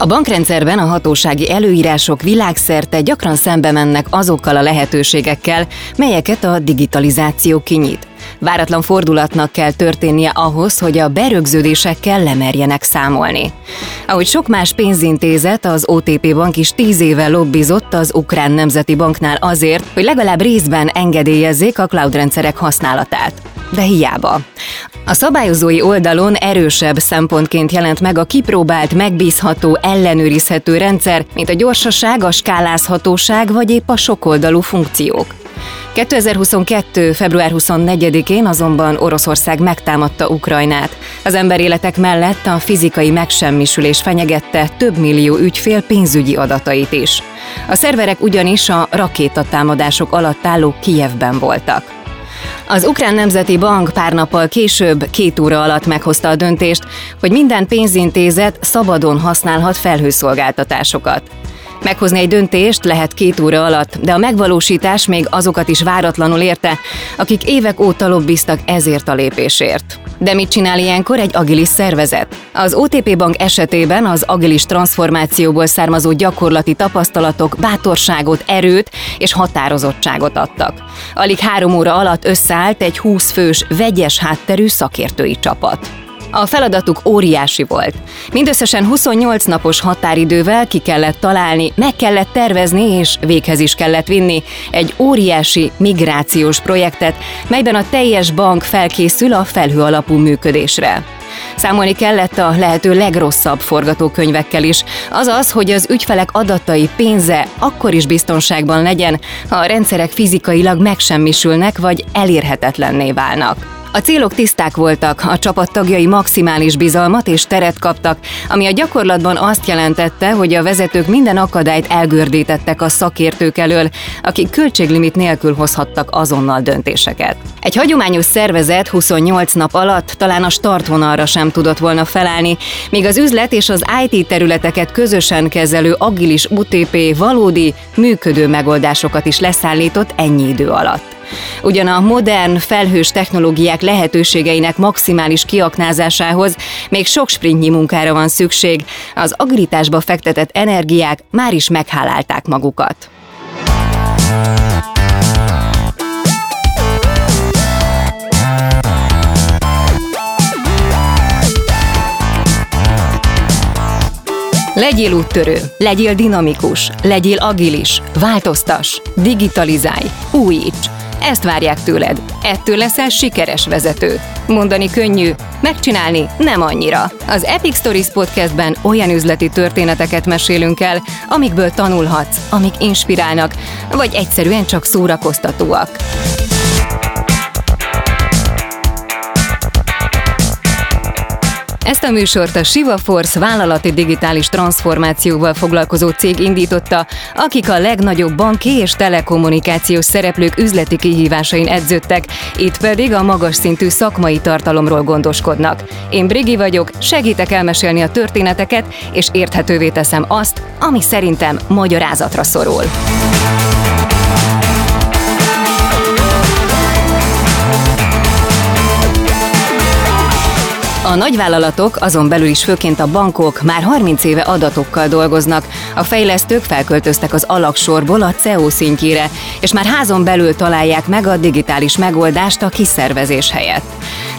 A bankrendszerben a hatósági előírások világszerte gyakran szembe mennek azokkal a lehetőségekkel, melyeket a digitalizáció kinyit. Váratlan fordulatnak kell történnie ahhoz, hogy a berögződésekkel lemerjenek számolni. Ahogy sok más pénzintézet, az OTP Bank is tíz éve lobbizott az Ukrán Nemzeti Banknál azért, hogy legalább részben engedélyezzék a cloud rendszerek használatát. De hiába. A szabályozói oldalon erősebb szempontként jelent meg a kipróbált, megbízható, ellenőrizhető rendszer, mint a gyorsaság, a skálázhatóság vagy épp a sokoldalú funkciók. 2022. február 24-én azonban Oroszország megtámadta Ukrajnát. Az emberéletek mellett a fizikai megsemmisülés fenyegette több millió ügyfél pénzügyi adatait is. A szerverek ugyanis a rakétatámadások alatt álló Kijevben voltak. Az Ukrán Nemzeti Bank pár nappal később, két óra alatt meghozta a döntést, hogy minden pénzintézet szabadon használhat felhőszolgáltatásokat. Meghozni egy döntést lehet két óra alatt, de a megvalósítás még azokat is váratlanul érte, akik évek óta lobbiztak ezért a lépésért. De mit csinál ilyenkor egy agilis szervezet? Az OTP Bank esetében az agilis transformációból származó gyakorlati tapasztalatok bátorságot, erőt és határozottságot adtak. Alig három óra alatt összeállt egy 20 fős, vegyes hátterű szakértői csapat. A feladatuk óriási volt. Mindösszesen 28 napos határidővel ki kellett találni, meg kellett tervezni és véghez is kellett vinni egy óriási migrációs projektet, melyben a teljes bank felkészül a felhő alapú működésre. Számolni kellett a lehető legrosszabb forgatókönyvekkel is, azaz, hogy az ügyfelek adatai, pénze akkor is biztonságban legyen, ha a rendszerek fizikailag megsemmisülnek vagy elérhetetlenné válnak. A célok tiszták voltak, a csapat tagjai maximális bizalmat és teret kaptak, ami a gyakorlatban azt jelentette, hogy a vezetők minden akadályt elgördítettek a szakértők elől, akik költséglimit nélkül hozhattak azonnal döntéseket. Egy hagyományos szervezet 28 nap alatt talán a startvonalra sem tudott volna felállni, míg az üzlet és az IT területeket közösen kezelő agilis UTP valódi, működő megoldásokat is leszállított ennyi idő alatt. Ugyan a modern, felhős technológiák lehetőségeinek maximális kiaknázásához még sok sprintnyi munkára van szükség, az agilitásba fektetett energiák már is meghálálták magukat. Legyél úttörő, legyél dinamikus, legyél agilis, változtas, digitalizálj, újíts! Ezt várják tőled. Ettől leszel sikeres vezető. Mondani könnyű, megcsinálni nem annyira. Az Epic Stories podcastben olyan üzleti történeteket mesélünk el, amikből tanulhatsz, amik inspirálnak, vagy egyszerűen csak szórakoztatóak. Ezt a műsort a Siva Force vállalati digitális transformációval foglalkozó cég indította, akik a legnagyobb banki és telekommunikációs szereplők üzleti kihívásain edződtek, itt pedig a magas szintű szakmai tartalomról gondoskodnak. Én Brigi vagyok, segítek elmesélni a történeteket, és érthetővé teszem azt, ami szerintem magyarázatra szorul. A nagyvállalatok, azon belül is főként a bankok már 30 éve adatokkal dolgoznak. A fejlesztők felköltöztek az alaksorból a CEO szintjére, és már házon belül találják meg a digitális megoldást a kiszervezés helyett.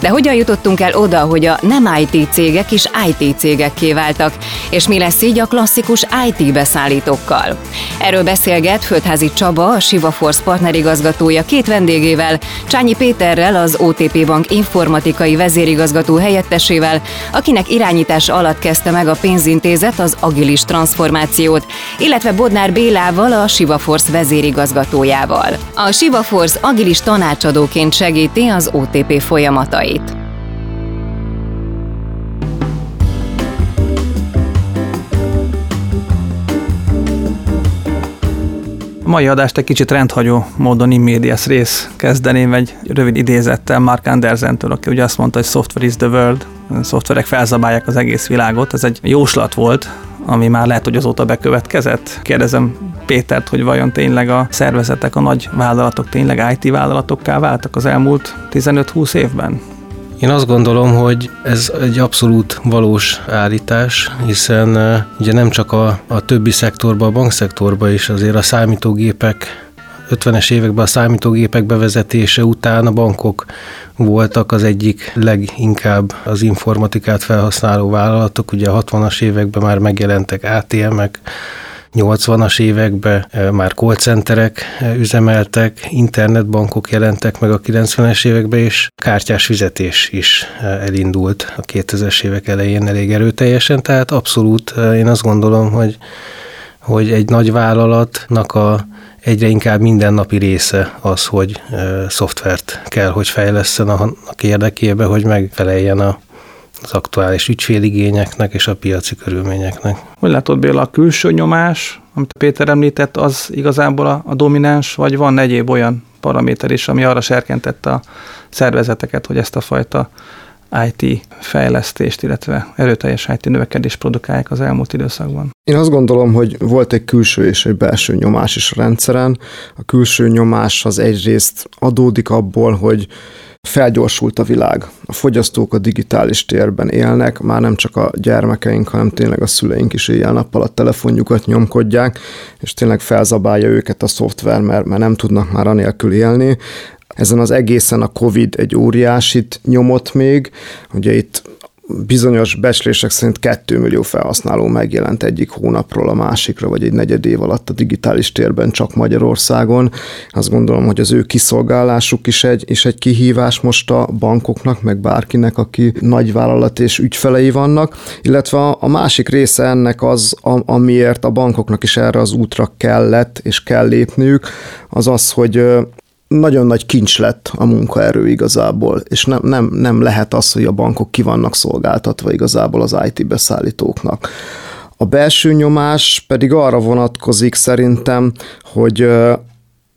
De hogyan jutottunk el oda, hogy a nem IT cégek is IT cégekké váltak, és mi lesz így a klasszikus IT beszállítókkal? Erről beszélget Földházi Csaba, a Siva Force partnerigazgatója két vendégével, Csányi Péterrel, az OTP Bank informatikai vezérigazgató helyettesével, akinek irányítás alatt kezdte meg a pénzintézet az agilis transformációt, illetve Bodnár Bélával, a Siva Force vezérigazgatójával. A Siva Force agilis tanácsadóként segíti az OTP folyamatait mai adást egy kicsit rendhagyó módon immédiás rész kezdeném egy rövid idézettel Mark Andersentől, aki ugye azt mondta, hogy software is the world, a szoftverek felzabálják az egész világot. Ez egy jóslat volt, ami már lehet, hogy azóta bekövetkezett. Kérdezem Pétert, hogy vajon tényleg a szervezetek, a nagy vállalatok tényleg IT vállalatokká váltak az elmúlt 15-20 évben? Én azt gondolom, hogy ez egy abszolút valós állítás, hiszen ugye nem csak a, a többi szektorban, a bankszektorban is azért a számítógépek 50-es években a számítógépek bevezetése után a bankok voltak az egyik leginkább az informatikát felhasználó vállalatok. Ugye a 60-as években már megjelentek ATM-ek, 80-as években már call centerek üzemeltek, internetbankok jelentek meg a 90-es években, és kártyás fizetés is elindult a 2000-es évek elején elég erőteljesen, tehát abszolút én azt gondolom, hogy, hogy egy nagy vállalatnak a egyre inkább mindennapi része az, hogy szoftvert kell, hogy fejleszten annak érdekében, hogy megfeleljen a az aktuális ügyféligényeknek és a piaci körülményeknek. Hogy látod Béla, a külső nyomás, amit Péter említett, az igazából a, a domináns, vagy van egyéb olyan paraméter is, ami arra serkentette a szervezeteket, hogy ezt a fajta IT fejlesztést, illetve erőteljes IT növekedést produkálják az elmúlt időszakban? Én azt gondolom, hogy volt egy külső és egy belső nyomás is a rendszeren. A külső nyomás az egyrészt adódik abból, hogy felgyorsult a világ. A fogyasztók a digitális térben élnek, már nem csak a gyermekeink, hanem tényleg a szüleink is éjjel-nappal a telefonjukat nyomkodják, és tényleg felzabálja őket a szoftver, mert, mert nem tudnak már anélkül élni. Ezen az egészen a Covid egy óriásit nyomott még, ugye itt bizonyos becslések szerint 2 millió felhasználó megjelent egyik hónapról a másikra, vagy egy negyed év alatt a digitális térben csak Magyarországon. Azt gondolom, hogy az ő kiszolgálásuk is egy, is egy kihívás most a bankoknak, meg bárkinek, aki nagyvállalat és ügyfelei vannak, illetve a, másik része ennek az, amiért a bankoknak is erre az útra kellett és kell lépniük, az az, hogy nagyon nagy kincs lett a munkaerő igazából, és nem, nem, nem lehet az, hogy a bankok ki vannak szolgáltatva igazából az IT beszállítóknak. A belső nyomás pedig arra vonatkozik szerintem, hogy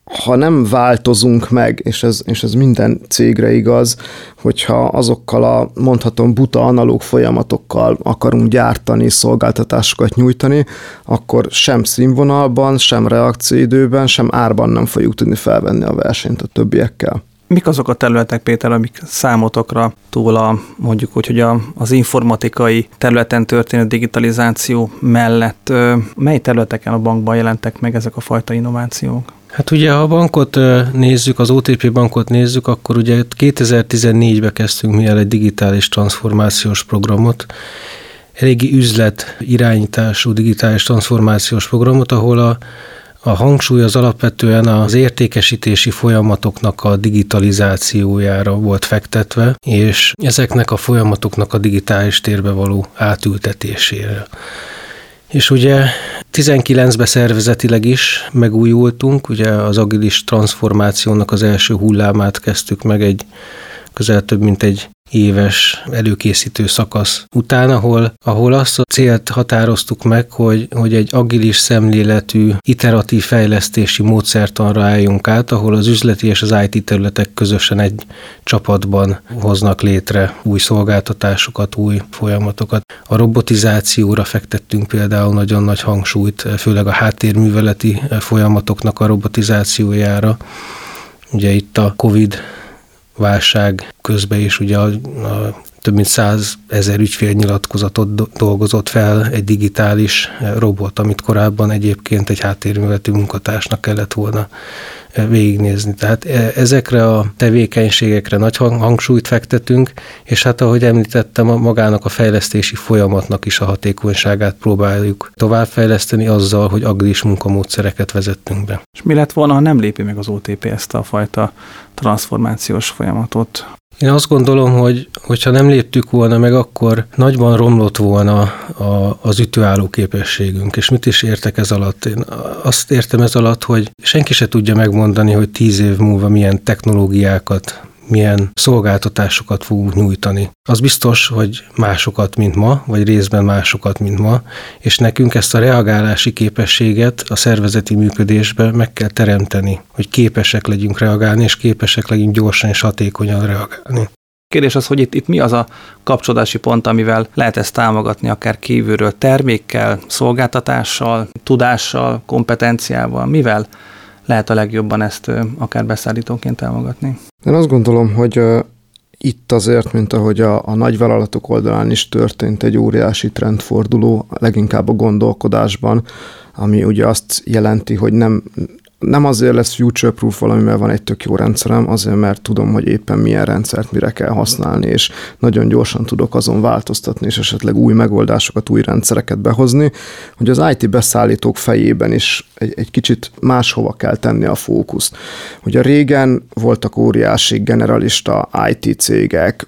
ha nem változunk meg, és ez, és ez minden cégre igaz, hogyha azokkal a mondhatom buta analóg folyamatokkal akarunk gyártani, szolgáltatásokat nyújtani, akkor sem színvonalban, sem reakcióidőben, sem árban nem fogjuk tudni felvenni a versenyt a többiekkel. Mik azok a területek, Péter, amik számotokra túl a, mondjuk úgy, hogy a, az informatikai területen történő digitalizáció mellett, mely területeken a bankban jelentek meg ezek a fajta innovációk? Hát ugye, ha a bankot nézzük, az OTP bankot nézzük, akkor ugye 2014-ben kezdtünk mi el egy digitális transformációs programot, eléggé üzlet irányítású digitális transformációs programot, ahol a, a hangsúly az alapvetően az értékesítési folyamatoknak a digitalizációjára volt fektetve, és ezeknek a folyamatoknak a digitális térbe való átültetésére. És ugye 19-ben szervezetileg is megújultunk, ugye az agilis transformációnak az első hullámát kezdtük meg egy közel több mint egy éves előkészítő szakasz után, ahol, ahol azt a célt határoztuk meg, hogy, hogy egy agilis szemléletű, iteratív fejlesztési módszertanra álljunk át, ahol az üzleti és az IT területek közösen egy csapatban hoznak létre új szolgáltatásokat, új folyamatokat. A robotizációra fektettünk például nagyon nagy hangsúlyt, főleg a háttérműveleti folyamatoknak a robotizációjára. Ugye itt a COVID válság közben is ugye a, a több mint száz ezer ügyfélnyilatkozatot dolgozott fel egy digitális robot, amit korábban egyébként egy háttérműveleti munkatársnak kellett volna végignézni. Tehát e, ezekre a tevékenységekre nagy hangsúlyt fektetünk, és hát ahogy említettem, magának a fejlesztési folyamatnak is a hatékonyságát próbáljuk továbbfejleszteni azzal, hogy agilis munkamódszereket vezettünk be. És mi lett volna, ha nem lépi meg az OTP ezt a fajta transformációs folyamatot? Én azt gondolom, hogy hogyha nem léptük volna meg, akkor nagyban romlott volna a, az ütőálló képességünk. És mit is értek ez alatt? Én azt értem ez alatt, hogy senki se tudja megmondani, hogy tíz év múlva milyen technológiákat milyen szolgáltatásokat fogunk nyújtani. Az biztos, hogy másokat, mint ma, vagy részben másokat, mint ma, és nekünk ezt a reagálási képességet a szervezeti működésbe meg kell teremteni, hogy képesek legyünk reagálni, és képesek legyünk gyorsan és hatékonyan reagálni. Kérdés az, hogy itt, itt mi az a kapcsolódási pont, amivel lehet ezt támogatni akár kívülről, termékkel, szolgáltatással, tudással, kompetenciával, mivel lehet a legjobban ezt akár beszállítóként támogatni? Én azt gondolom, hogy itt azért, mint ahogy a, a nagyvállalatok oldalán is történt egy óriási trendforduló, leginkább a gondolkodásban, ami ugye azt jelenti, hogy nem, nem azért lesz future-proof valami, mert van egy tök jó rendszerem, azért, mert tudom, hogy éppen milyen rendszert mire kell használni, és nagyon gyorsan tudok azon változtatni, és esetleg új megoldásokat, új rendszereket behozni, hogy az IT beszállítók fejében is egy, egy kicsit máshova kell tenni a fókuszt. Ugye régen voltak óriási generalista IT cégek,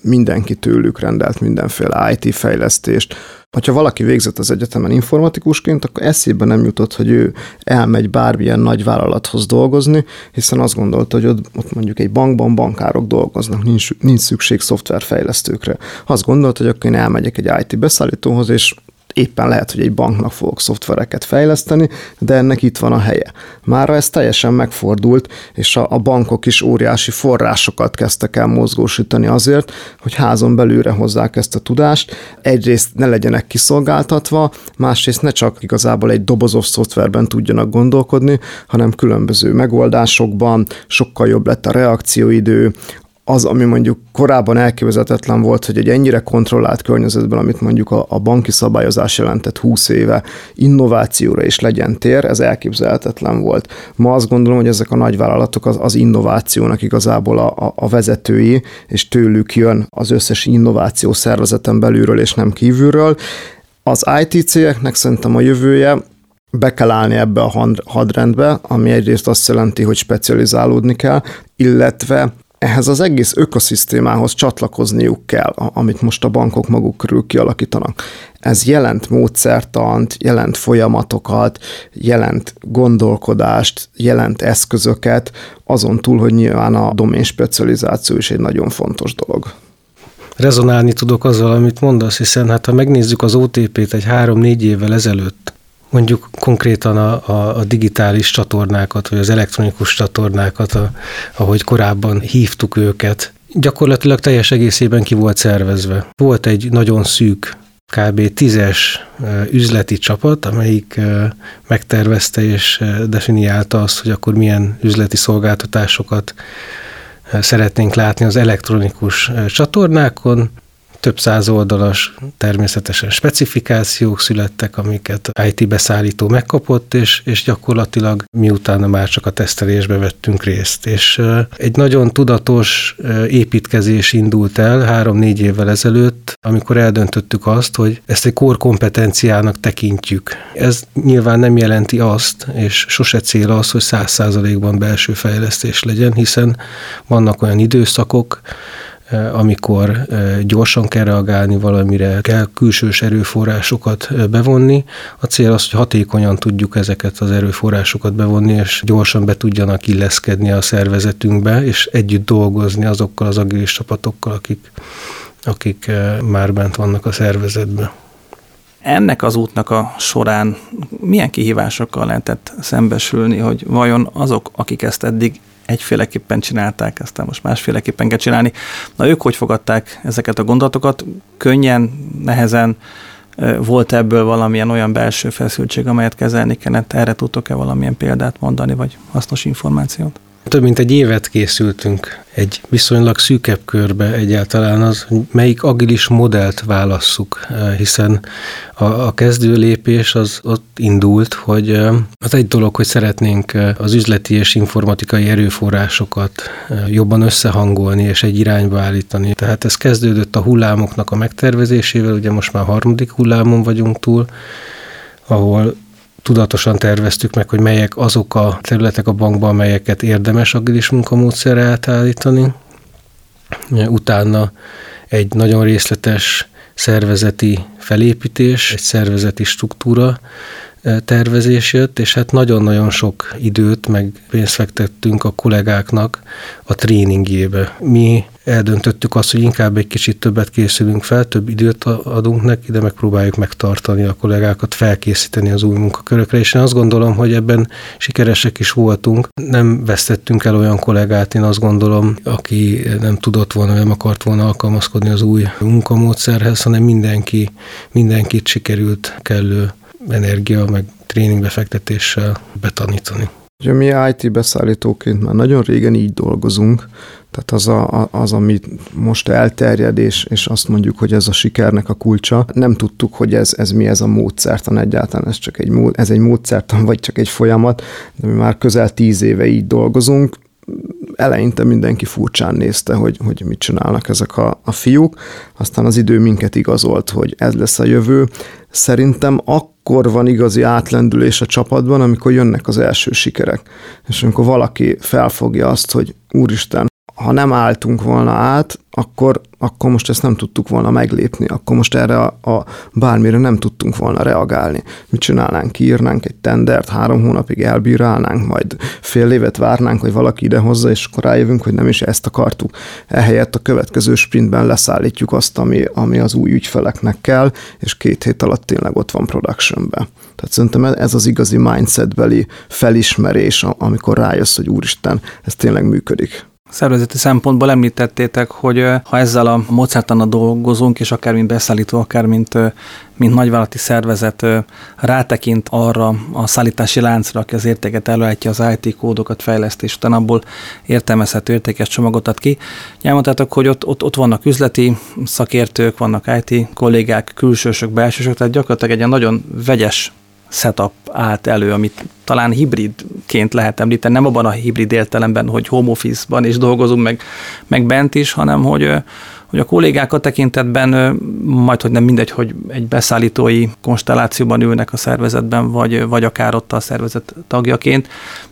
mindenki tőlük rendelt mindenféle IT fejlesztést, hogyha valaki végzett az egyetemen informatikusként, akkor eszébe nem jutott, hogy ő elmegy bármilyen nagy vállalathoz dolgozni, hiszen azt gondolta, hogy ott mondjuk egy bankban bankárok dolgoznak, nincs, nincs szükség szoftverfejlesztőkre. Azt gondolta, hogy akkor én elmegyek egy IT beszállítóhoz, és éppen lehet, hogy egy banknak fogok szoftvereket fejleszteni, de ennek itt van a helye. Mára ez teljesen megfordult, és a, a bankok is óriási forrásokat kezdtek el mozgósítani azért, hogy házon belülre hozzák ezt a tudást. Egyrészt ne legyenek kiszolgáltatva, másrészt ne csak igazából egy dobozos szoftverben tudjanak gondolkodni, hanem különböző megoldásokban, sokkal jobb lett a reakcióidő, az, ami mondjuk korábban elképzelhetetlen volt, hogy egy ennyire kontrollált környezetben, amit mondjuk a, a banki szabályozás jelentett 20 éve, innovációra is legyen tér, ez elképzelhetetlen volt. Ma azt gondolom, hogy ezek a nagyvállalatok az, az innovációnak igazából a, a, vezetői, és tőlük jön az összes innováció szervezeten belülről és nem kívülről. Az IT cégeknek szerintem a jövője be kell állni ebbe a hadrendbe, ami egyrészt azt jelenti, hogy specializálódni kell, illetve ehhez az egész ökoszisztémához csatlakozniuk kell, amit most a bankok maguk körül kialakítanak. Ez jelent módszertant, jelent folyamatokat, jelent gondolkodást, jelent eszközöket, azon túl, hogy nyilván a domén specializáció is egy nagyon fontos dolog rezonálni tudok azzal, amit mondasz, hiszen hát ha megnézzük az OTP-t egy három-négy évvel ezelőtt, mondjuk konkrétan a, a, a digitális csatornákat, vagy az elektronikus csatornákat, a, ahogy korábban hívtuk őket, gyakorlatilag teljes egészében ki volt szervezve. Volt egy nagyon szűk, kb. tízes üzleti csapat, amelyik megtervezte és definiálta azt, hogy akkor milyen üzleti szolgáltatásokat szeretnénk látni az elektronikus csatornákon, több száz oldalas természetesen specifikációk születtek, amiket IT beszállító megkapott, és, és gyakorlatilag miután már csak a tesztelésbe vettünk részt. És egy nagyon tudatos építkezés indult el három-négy évvel ezelőtt, amikor eldöntöttük azt, hogy ezt egy kompetenciának tekintjük. Ez nyilván nem jelenti azt, és sose cél az, hogy száz százalékban belső fejlesztés legyen, hiszen vannak olyan időszakok, amikor gyorsan kell reagálni valamire, kell külsős erőforrásokat bevonni. A cél az, hogy hatékonyan tudjuk ezeket az erőforrásokat bevonni, és gyorsan be tudjanak illeszkedni a szervezetünkbe, és együtt dolgozni azokkal az agilis csapatokkal, akik, akik már bent vannak a szervezetben. Ennek az útnak a során milyen kihívásokkal lehetett szembesülni, hogy vajon azok, akik ezt eddig egyféleképpen csinálták, aztán most másféleképpen kell csinálni. Na ők hogy fogadták ezeket a gondolatokat? Könnyen, nehezen volt ebből valamilyen olyan belső feszültség, amelyet kezelni kellett? Erre tudtok-e valamilyen példát mondani, vagy hasznos információt? Több mint egy évet készültünk egy viszonylag szűkebb körbe egyáltalán az, hogy melyik agilis modellt válasszuk, hiszen a, a kezdő lépés az ott indult, hogy az egy dolog, hogy szeretnénk az üzleti és informatikai erőforrásokat jobban összehangolni és egy irányba állítani. Tehát ez kezdődött a hullámoknak a megtervezésével, ugye most már harmadik hullámon vagyunk túl, ahol tudatosan terveztük meg, hogy melyek azok a területek a bankban, melyeket érdemes agilis munkamódszerre átállítani. Utána egy nagyon részletes szervezeti felépítés, egy szervezeti struktúra e, tervezés jött, és hát nagyon-nagyon sok időt, meg pénzt fektettünk a kollégáknak a tréningjébe. Mi eldöntöttük azt, hogy inkább egy kicsit többet készülünk fel, több időt adunk neki, de megpróbáljuk megtartani a kollégákat, felkészíteni az új munkakörökre, és én azt gondolom, hogy ebben sikeresek is voltunk. Nem vesztettünk el olyan kollégát, én azt gondolom, aki nem tudott volna, nem akart volna alkalmazkodni az új munkamódszerhez, hanem mindenki, mindenkit sikerült kellő energia, meg tréningbefektetéssel betanítani. Ugye mi IT beszállítóként már nagyon régen így dolgozunk, Tehát az, a, az ami most elterjed, és, és azt mondjuk, hogy ez a sikernek a kulcsa. Nem tudtuk, hogy ez, ez mi ez a módszertan egyáltalán, ez csak egy, ez egy módszertan, vagy csak egy folyamat, de mi már közel tíz éve így dolgozunk, eleinte mindenki furcsán nézte, hogy, hogy mit csinálnak ezek a, a fiúk, aztán az idő minket igazolt, hogy ez lesz a jövő. Szerintem akkor van igazi átlendülés a csapatban, amikor jönnek az első sikerek. És amikor valaki felfogja azt, hogy úristen, ha nem álltunk volna át, akkor, akkor most ezt nem tudtuk volna meglépni, akkor most erre a, a bármire nem tudtunk volna reagálni. Mit csinálnánk? Kiírnánk egy tendert, három hónapig elbírálnánk, majd fél évet várnánk, hogy valaki idehozza, és akkor rájövünk, hogy nem is ezt akartuk. Ehelyett a következő sprintben leszállítjuk azt, ami, ami az új ügyfeleknek kell, és két hét alatt tényleg ott van productionben. Tehát szerintem ez az igazi mindsetbeli felismerés, amikor rájössz, hogy úristen, ez tényleg működik. Szervezeti szempontból említettétek, hogy ha ezzel a módszertannal dolgozunk, és akár mint beszállító, akár mint, mint nagyvállalati szervezet rátekint arra a szállítási láncra, aki az értéket előállítja, az IT kódokat fejlesztés, utána abból értelmezhető értékes csomagot ad ki. Elmondtátok, hogy ott, ott, ott vannak üzleti szakértők, vannak IT kollégák, külsősök, belsősök, tehát gyakorlatilag egy nagyon vegyes setup állt elő, amit talán hibridként lehet említeni, nem abban a hibrid értelemben, hogy home office-ban is dolgozunk, meg, meg bent is, hanem hogy, hogy a kollégákat tekintetben majd, hogy nem mindegy, hogy egy beszállítói konstellációban ülnek a szervezetben, vagy, vagy akár ott a szervezet tagjaként,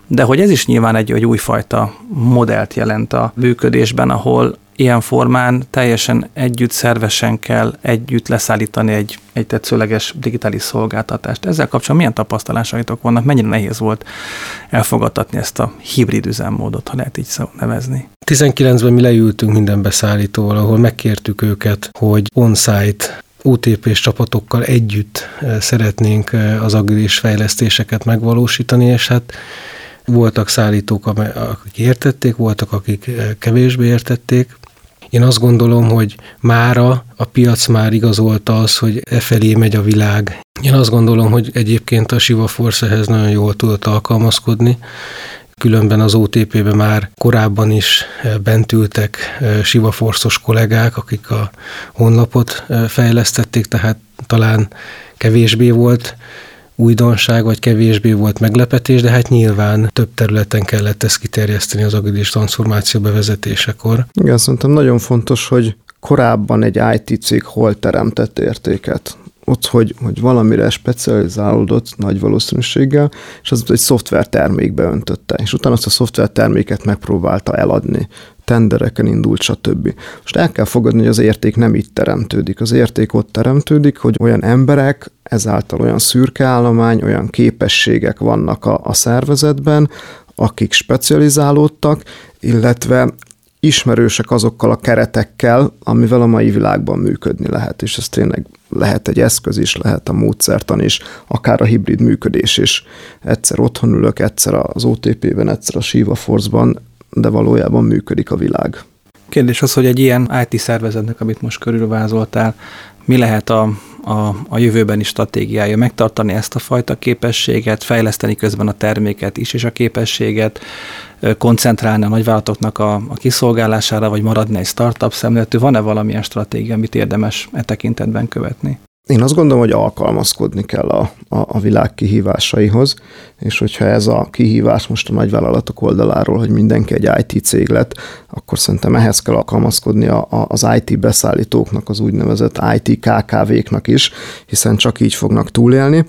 de hogy ez is nyilván egy, egy újfajta modellt jelent a működésben, ahol ilyen formán teljesen együtt, szervesen kell együtt leszállítani egy, egy tetszőleges digitális szolgáltatást. Ezzel kapcsolatban milyen tapasztalásaitok vannak, mennyire nehéz volt elfogadtatni ezt a hibrid üzemmódot, ha lehet így nevezni? 19-ben mi leültünk minden beszállítóval, ahol megkértük őket, hogy on-site OTP-s csapatokkal együtt eh, szeretnénk eh, az agilis fejlesztéseket megvalósítani, és hát voltak szállítók, akik értették, voltak, akik eh, kevésbé értették, én azt gondolom, hogy mára a piac már igazolta az, hogy e felé megy a világ. Én azt gondolom, hogy egyébként a Siva Force ehhez nagyon jól tudott alkalmazkodni, különben az OTP-be már korábban is e, bent ültek e, Siva Force-os kollégák, akik a honlapot e, fejlesztették, tehát talán kevésbé volt újdonság, vagy kevésbé volt meglepetés, de hát nyilván több területen kellett ezt kiterjeszteni az agilis transformáció bevezetésekor. Igen, szerintem nagyon fontos, hogy korábban egy IT cég hol teremtett értéket ott, hogy, hogy valamire specializálódott nagy valószínűséggel, és az egy szoftvertermékbe öntötte, és utána azt a szoftverterméket megpróbálta eladni, tendereken indult, stb. Most el kell fogadni, hogy az érték nem itt teremtődik. Az érték ott teremtődik, hogy olyan emberek, ezáltal olyan szürke állomány, olyan képességek vannak a, a szervezetben, akik specializálódtak, illetve ismerősek azokkal a keretekkel, amivel a mai világban működni lehet, és ez tényleg lehet egy eszköz is, lehet a módszertan is, akár a hibrid működés is. Egyszer otthon ülök, egyszer az OTP-ben, egyszer a Shiva Force-ban, de valójában működik a világ. Kérdés az, hogy egy ilyen IT szervezetnek, amit most körülvázoltál, mi lehet a, a, a jövőbeni stratégiája? Megtartani ezt a fajta képességet, fejleszteni közben a terméket is, és a képességet, koncentrálni a nagyvállalatoknak a, a kiszolgálására, vagy maradni egy startup szemléletű? Van-e valamilyen stratégia, amit érdemes e tekintetben követni? Én azt gondolom, hogy alkalmazkodni kell a, a, a világ kihívásaihoz, és hogyha ez a kihívás most a nagyvállalatok oldaláról, hogy mindenki egy IT cég lett, akkor szerintem ehhez kell alkalmazkodni a, a, az IT beszállítóknak, az úgynevezett IT KKV-knak is, hiszen csak így fognak túlélni.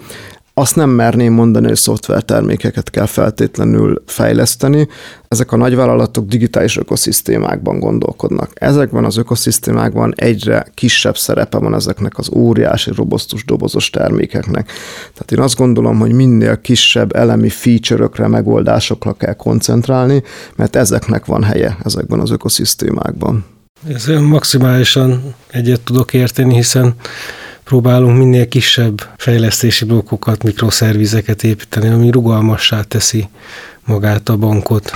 Azt nem merném mondani, hogy szoftvertermékeket kell feltétlenül fejleszteni. Ezek a nagyvállalatok digitális ökoszisztémákban gondolkodnak. Ezekben az ökoszisztémákban egyre kisebb szerepe van ezeknek az óriási, robosztus dobozos termékeknek. Tehát én azt gondolom, hogy minél kisebb elemi feature-ökre, megoldásokra kell koncentrálni, mert ezeknek van helye ezekben az ökoszisztémákban. Ez maximálisan egyet tudok érteni, hiszen próbálunk minél kisebb fejlesztési blokkokat, mikroszervizeket építeni, ami rugalmassá teszi magát a bankot.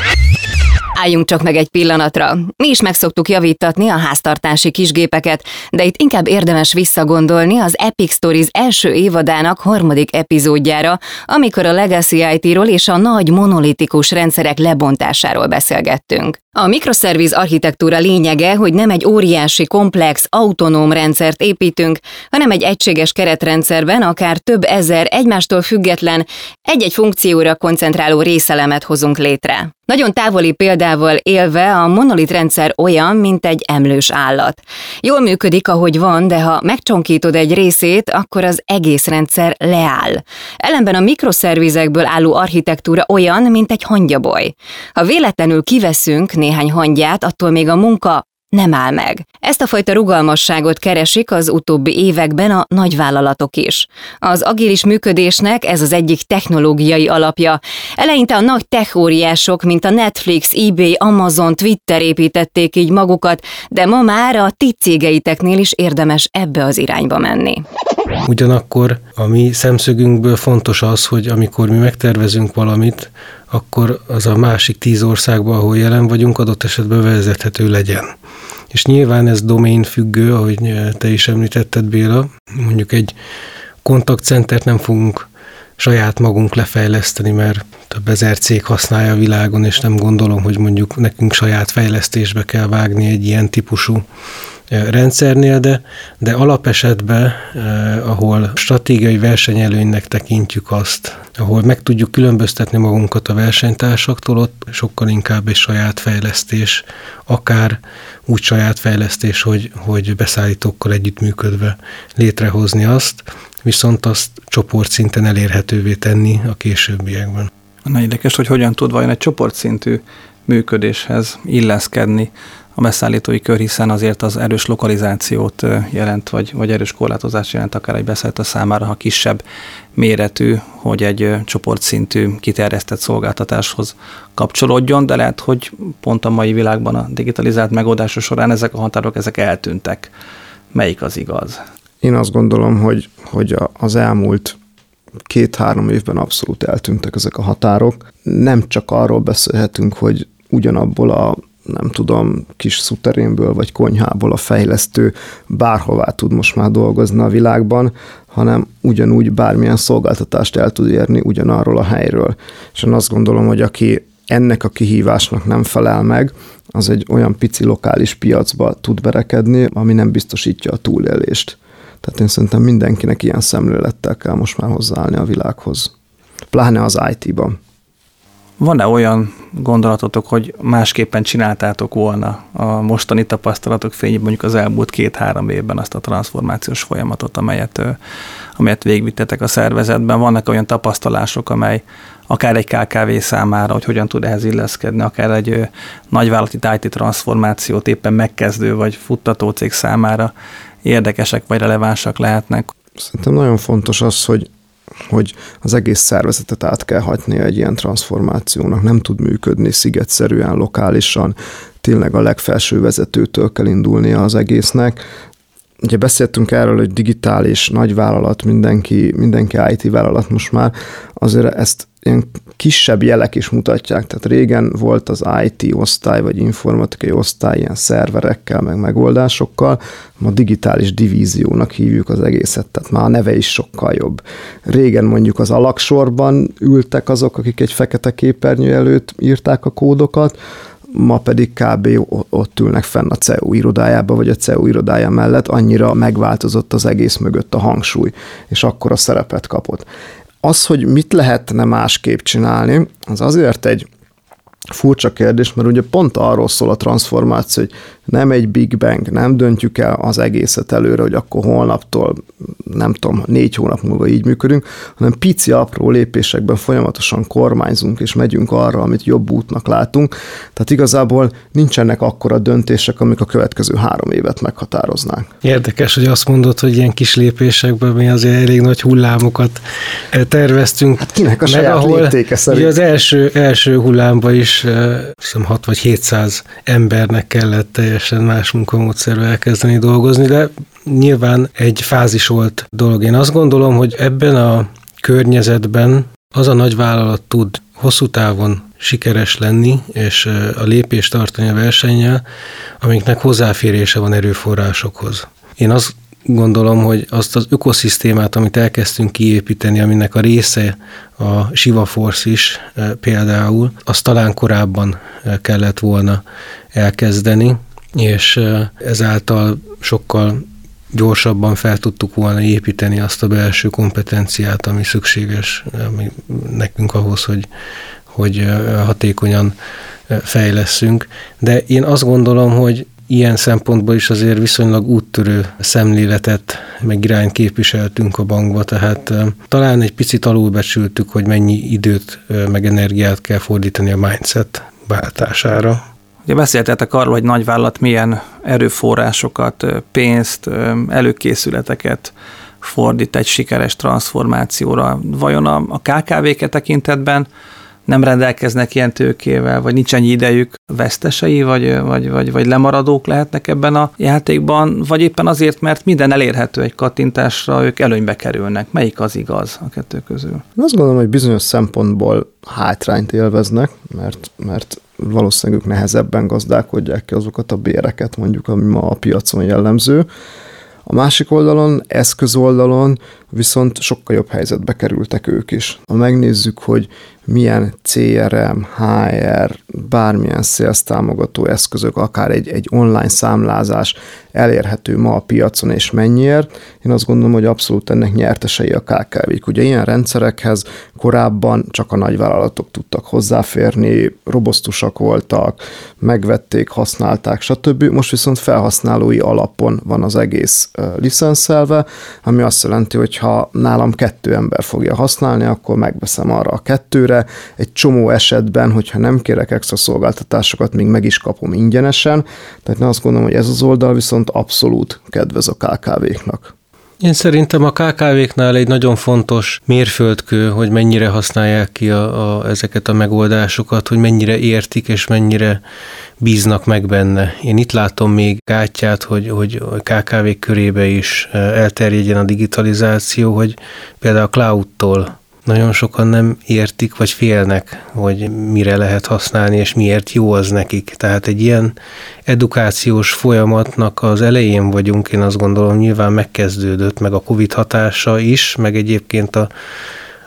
Álljunk csak meg egy pillanatra. Mi is megszoktuk javítatni a háztartási kisgépeket, de itt inkább érdemes visszagondolni az Epic Stories első évadának harmadik epizódjára, amikor a Legacy IT-ról és a nagy monolitikus rendszerek lebontásáról beszélgettünk. A mikroszerviz architektúra lényege, hogy nem egy óriási, komplex, autonóm rendszert építünk, hanem egy egységes keretrendszerben akár több ezer egymástól független, egy-egy funkcióra koncentráló részelemet hozunk létre. Nagyon távoli példával élve a monolit rendszer olyan, mint egy emlős állat. Jól működik, ahogy van, de ha megcsonkítod egy részét, akkor az egész rendszer leáll. Ellenben a mikroszervizekből álló architektúra olyan, mint egy hangyaboly. Ha véletlenül kiveszünk néhány hangyát, attól még a munka nem áll meg. Ezt a fajta rugalmasságot keresik az utóbbi években a nagyvállalatok is. Az agilis működésnek ez az egyik technológiai alapja. Eleinte a nagy techóriások, mint a Netflix, eBay, Amazon, Twitter építették így magukat, de ma már a ti cégeiteknél is érdemes ebbe az irányba menni. Ugyanakkor a mi szemszögünkből fontos az, hogy amikor mi megtervezünk valamit, akkor az a másik tíz országban, ahol jelen vagyunk, adott esetben vezethető legyen. És nyilván ez domain függő, ahogy te is említetted, Béla. Mondjuk egy kontaktcentert nem fogunk saját magunk lefejleszteni, mert több ezer cég használja a világon, és nem gondolom, hogy mondjuk nekünk saját fejlesztésbe kell vágni egy ilyen típusú rendszernél, de, de alapesetben, eh, ahol stratégiai versenyelőnynek tekintjük azt, ahol meg tudjuk különböztetni magunkat a versenytársaktól, ott sokkal inkább egy saját fejlesztés, akár úgy saját fejlesztés, hogy, hogy beszállítókkal együttműködve létrehozni azt, viszont azt csoportszinten elérhetővé tenni a későbbiekben. Na érdekes, hogy hogyan tud vajon egy csoportszintű működéshez illeszkedni a beszállítói kör, hiszen azért az erős lokalizációt jelent, vagy, vagy erős korlátozást jelent akár egy beszállító számára, ha kisebb méretű, hogy egy csoportszintű kiterjesztett szolgáltatáshoz kapcsolódjon, de lehet, hogy pont a mai világban a digitalizált megoldások során ezek a határok ezek eltűntek. Melyik az igaz? Én azt gondolom, hogy, hogy az elmúlt két-három évben abszolút eltűntek ezek a határok. Nem csak arról beszélhetünk, hogy ugyanabból a nem tudom, kis szuterénből vagy konyhából a fejlesztő bárhová tud most már dolgozni a világban, hanem ugyanúgy bármilyen szolgáltatást el tud érni ugyanarról a helyről. És én azt gondolom, hogy aki ennek a kihívásnak nem felel meg, az egy olyan pici lokális piacba tud berekedni, ami nem biztosítja a túlélést. Tehát én szerintem mindenkinek ilyen szemlélettel kell most már hozzáállni a világhoz. Pláne az IT-ban. Van-e olyan gondolatotok, hogy másképpen csináltátok volna a mostani tapasztalatok fényében mondjuk az elmúlt két-három évben azt a transformációs folyamatot, amelyet, amelyet végvittetek a szervezetben? Vannak olyan tapasztalások, amely akár egy KKV számára, hogy hogyan tud ehhez illeszkedni, akár egy nagyvállalati IT transformációt éppen megkezdő vagy futtató cég számára érdekesek vagy relevánsak lehetnek? Szerintem nagyon fontos az, hogy hogy az egész szervezetet át kell hagyni egy ilyen transformációnak. Nem tud működni szigetszerűen, lokálisan, tényleg a legfelső vezetőtől kell indulnia az egésznek. Ugye beszéltünk erről, hogy digitális nagyvállalat, mindenki, mindenki IT vállalat most már, azért ezt ilyen kisebb jelek is mutatják. Tehát régen volt az IT osztály, vagy informatikai osztály ilyen szerverekkel, meg megoldásokkal, ma digitális divíziónak hívjuk az egészet, tehát már a neve is sokkal jobb. Régen mondjuk az alaksorban ültek azok, akik egy fekete képernyő előtt írták a kódokat, ma pedig kb. ott ülnek fenn a CEU irodájába, vagy a CEU irodája mellett, annyira megváltozott az egész mögött a hangsúly, és akkor a szerepet kapott. Az, hogy mit lehetne másképp csinálni, az azért egy furcsa kérdés, mert ugye pont arról szól a transformáció, hogy nem egy Big Bang, nem döntjük el az egészet előre, hogy akkor holnaptól, nem tudom, négy hónap múlva így működünk, hanem pici, apró lépésekben folyamatosan kormányzunk, és megyünk arra, amit jobb útnak látunk. Tehát igazából nincsenek akkora döntések, amik a következő három évet meghatároznák. Érdekes, hogy azt mondod, hogy ilyen kis lépésekben mi azért elég nagy hullámokat eh, terveztünk. Hát kinek a saját ahol, léptéke szerint? az első, első hullámban is, eh, hiszem 6 vagy 700 embernek kellett teljesen más munkamódszerrel elkezdeni dolgozni, de nyilván egy fázis volt dolog. Én azt gondolom, hogy ebben a környezetben az a nagy vállalat tud hosszú távon sikeres lenni, és a lépést tartani a versennyel, amiknek hozzáférése van erőforrásokhoz. Én azt gondolom, hogy azt az ökoszisztémát, amit elkezdtünk kiépíteni, aminek a része a Shiva Force is például, azt talán korábban kellett volna elkezdeni, és ezáltal sokkal gyorsabban fel tudtuk volna építeni azt a belső kompetenciát, ami szükséges ami nekünk ahhoz, hogy, hogy hatékonyan fejleszünk. De én azt gondolom, hogy ilyen szempontból is azért viszonylag úttörő szemléletet, meg irányt képviseltünk a bankba, tehát talán egy picit alulbecsültük, hogy mennyi időt, meg energiát kell fordítani a mindset váltására. Ugye beszéltetek arról, hogy nagyvállalat milyen erőforrásokat, pénzt, előkészületeket fordít egy sikeres transformációra. Vajon a, a KKV-ke tekintetben nem rendelkeznek ilyen tőkével, vagy nincs ennyi idejük, vesztesei, vagy, vagy, vagy, vagy lemaradók lehetnek ebben a játékban, vagy éppen azért, mert minden elérhető egy kattintásra, ők előnybe kerülnek. Melyik az igaz a kettő közül? Én azt gondolom, hogy bizonyos szempontból hátrányt élveznek, mert, mert valószínűleg ők nehezebben gazdálkodják ki azokat a béreket, mondjuk, ami ma a piacon jellemző. A másik oldalon, eszköz oldalon viszont sokkal jobb helyzetbe kerültek ők is. Ha megnézzük, hogy milyen CRM, HR, bármilyen sales támogató eszközök, akár egy, egy online számlázás elérhető ma a piacon és mennyiért, én azt gondolom, hogy abszolút ennek nyertesei a KKV-k. Ugye ilyen rendszerekhez korábban csak a nagyvállalatok tudtak hozzáférni, robosztusak voltak, megvették, használták, stb. Most viszont felhasználói alapon van az egész licenszelve, ami azt jelenti, hogy ha nálam kettő ember fogja használni, akkor megveszem arra a kettőre. Egy csomó esetben, hogyha nem kérek extra szolgáltatásokat, még meg is kapom ingyenesen. Tehát én azt gondolom, hogy ez az oldal viszont abszolút kedvez a KKV-knak. Én szerintem a KKV-knál egy nagyon fontos mérföldkő, hogy mennyire használják ki a, a, ezeket a megoldásokat, hogy mennyire értik és mennyire bíznak meg benne. Én itt látom még gátját, hogy, hogy a KKV körébe is elterjedjen a digitalizáció, hogy például a cloud-tól nagyon sokan nem értik, vagy félnek, hogy mire lehet használni, és miért jó az nekik. Tehát egy ilyen edukációs folyamatnak az elején vagyunk, én azt gondolom, nyilván megkezdődött, meg a Covid hatása is, meg egyébként a,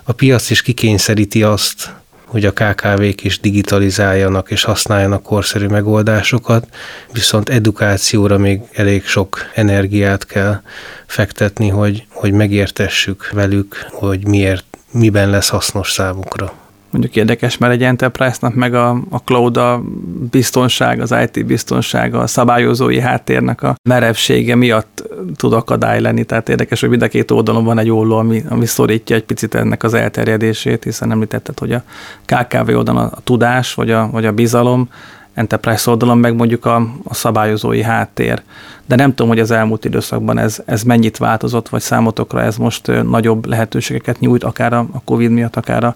a piac is kikényszeríti azt, hogy a KKV-k is digitalizáljanak és használjanak korszerű megoldásokat, viszont edukációra még elég sok energiát kell fektetni, hogy, hogy megértessük velük, hogy miért, miben lesz hasznos számukra mondjuk érdekes, mert egy enterprise-nak meg a, a cloud a biztonság, az IT biztonsága, a szabályozói háttérnek a merevsége miatt tud akadály lenni. Tehát érdekes, hogy mind a két oldalon van egy olló, ami, ami szorítja egy picit ennek az elterjedését, hiszen említetted, hogy a KKV oldalon a, tudás, vagy a, vagy a bizalom, enterprise oldalon meg mondjuk a, a szabályozói háttér. De nem tudom, hogy az elmúlt időszakban ez, ez mennyit változott, vagy számotokra ez most nagyobb lehetőségeket nyújt, akár a Covid miatt, akár a,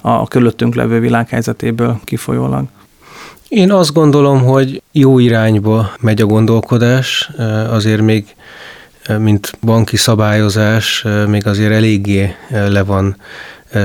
a körülöttünk levő világhelyzetéből kifolyólag? Én azt gondolom, hogy jó irányba megy a gondolkodás, azért még mint banki szabályozás, még azért eléggé le van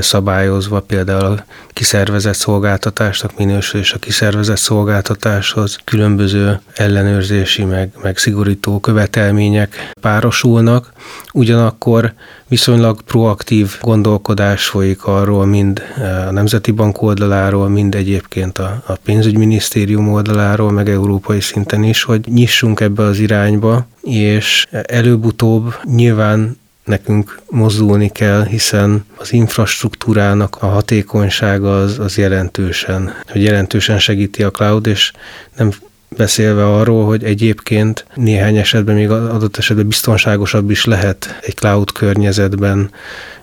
szabályozva, például a kiszervezett szolgáltatásnak minősül, és a kiszervezett szolgáltatáshoz különböző ellenőrzési, meg, meg szigorító követelmények párosulnak. Ugyanakkor viszonylag proaktív gondolkodás folyik arról, mind a Nemzeti Bank oldaláról, mind egyébként a, a pénzügyminisztérium oldaláról, meg európai szinten is, hogy nyissunk ebbe az irányba, és előbb-utóbb nyilván nekünk mozdulni kell, hiszen az infrastruktúrának a hatékonysága az, az jelentősen, hogy jelentősen segíti a cloud, és nem beszélve arról, hogy egyébként néhány esetben még adott esetben biztonságosabb is lehet egy cloud környezetben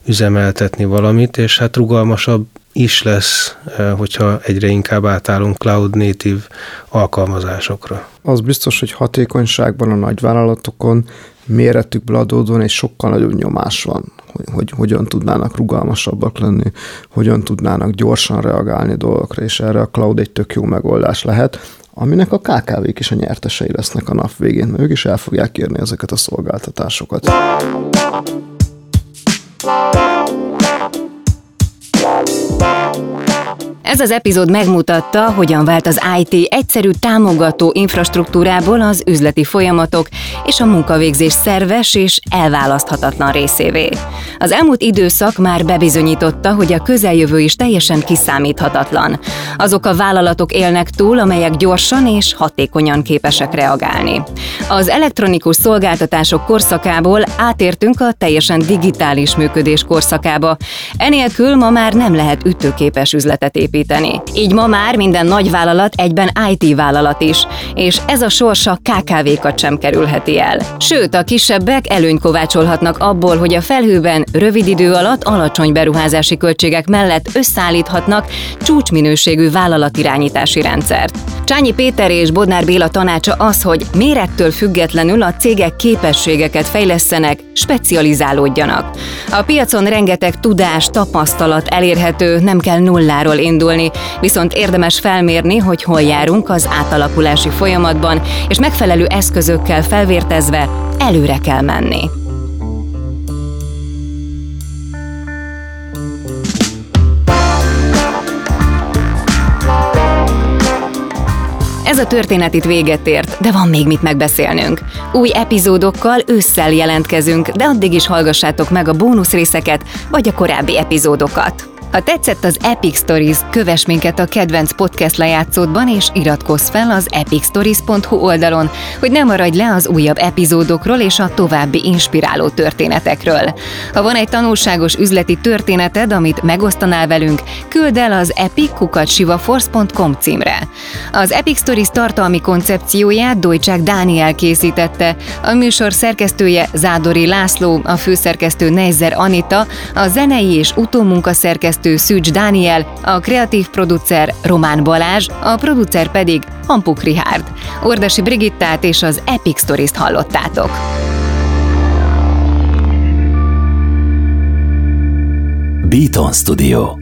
üzemeltetni valamit, és hát rugalmasabb is lesz, eh, hogyha egyre inkább átállunk cloud native alkalmazásokra. Az biztos, hogy hatékonyságban a nagyvállalatokon méretükből adódóan egy sokkal nagyobb nyomás van, hogy, hogy hogyan tudnának rugalmasabbak lenni, hogyan tudnának gyorsan reagálni dolgokra, és erre a cloud egy tök jó megoldás lehet, aminek a KKV-k is a nyertesei lesznek a nap végén, mert ők is el fogják kérni ezeket a szolgáltatásokat. Música Ez az epizód megmutatta, hogyan vált az IT egyszerű támogató infrastruktúrából az üzleti folyamatok és a munkavégzés szerves és elválaszthatatlan részévé. Az elmúlt időszak már bebizonyította, hogy a közeljövő is teljesen kiszámíthatatlan. Azok a vállalatok élnek túl, amelyek gyorsan és hatékonyan képesek reagálni. Az elektronikus szolgáltatások korszakából átértünk a teljesen digitális működés korszakába. Enélkül ma már nem lehet ütőképes üzletet építeni. Így ma már minden nagyvállalat egyben IT vállalat is, és ez a sorsa KKV-kat sem kerülheti el. Sőt, a kisebbek előnyt kovácsolhatnak abból, hogy a felhőben rövid idő alatt alacsony beruházási költségek mellett összeállíthatnak csúcsminőségű vállalatirányítási rendszert. Csányi Péter és Bodnár Béla tanácsa az, hogy mérettől függetlenül a cégek képességeket fejlesztenek, specializálódjanak. A piacon rengeteg tudás, tapasztalat elérhető, nem kell nulláról indulni, viszont érdemes felmérni, hogy hol járunk az átalakulási folyamatban, és megfelelő eszközökkel felvértezve előre kell menni. Ez a történet itt véget ért, de van még mit megbeszélnünk. Új epizódokkal ősszel jelentkezünk, de addig is hallgassátok meg a bónusz részeket, vagy a korábbi epizódokat. Ha tetszett az Epic Stories, kövess minket a kedvenc podcast lejátszódban, és iratkozz fel az epicstories.hu oldalon, hogy ne maradj le az újabb epizódokról és a további inspiráló történetekről. Ha van egy tanulságos üzleti történeted, amit megosztanál velünk, küld el az epickukatsivaforce.com címre. Az Epic Stories tartalmi koncepcióját Dojcsák Dániel készítette, a műsor szerkesztője Zádori László, a főszerkesztő Neizer Anita, a zenei és utómunkaszerkesztő szerkesztő Szűcs Dániel, a kreatív producer Román Balázs, a producer pedig Hampuk Rihárd. Ordasi Brigittát és az Epic Stories-t hallottátok. Beaton Studio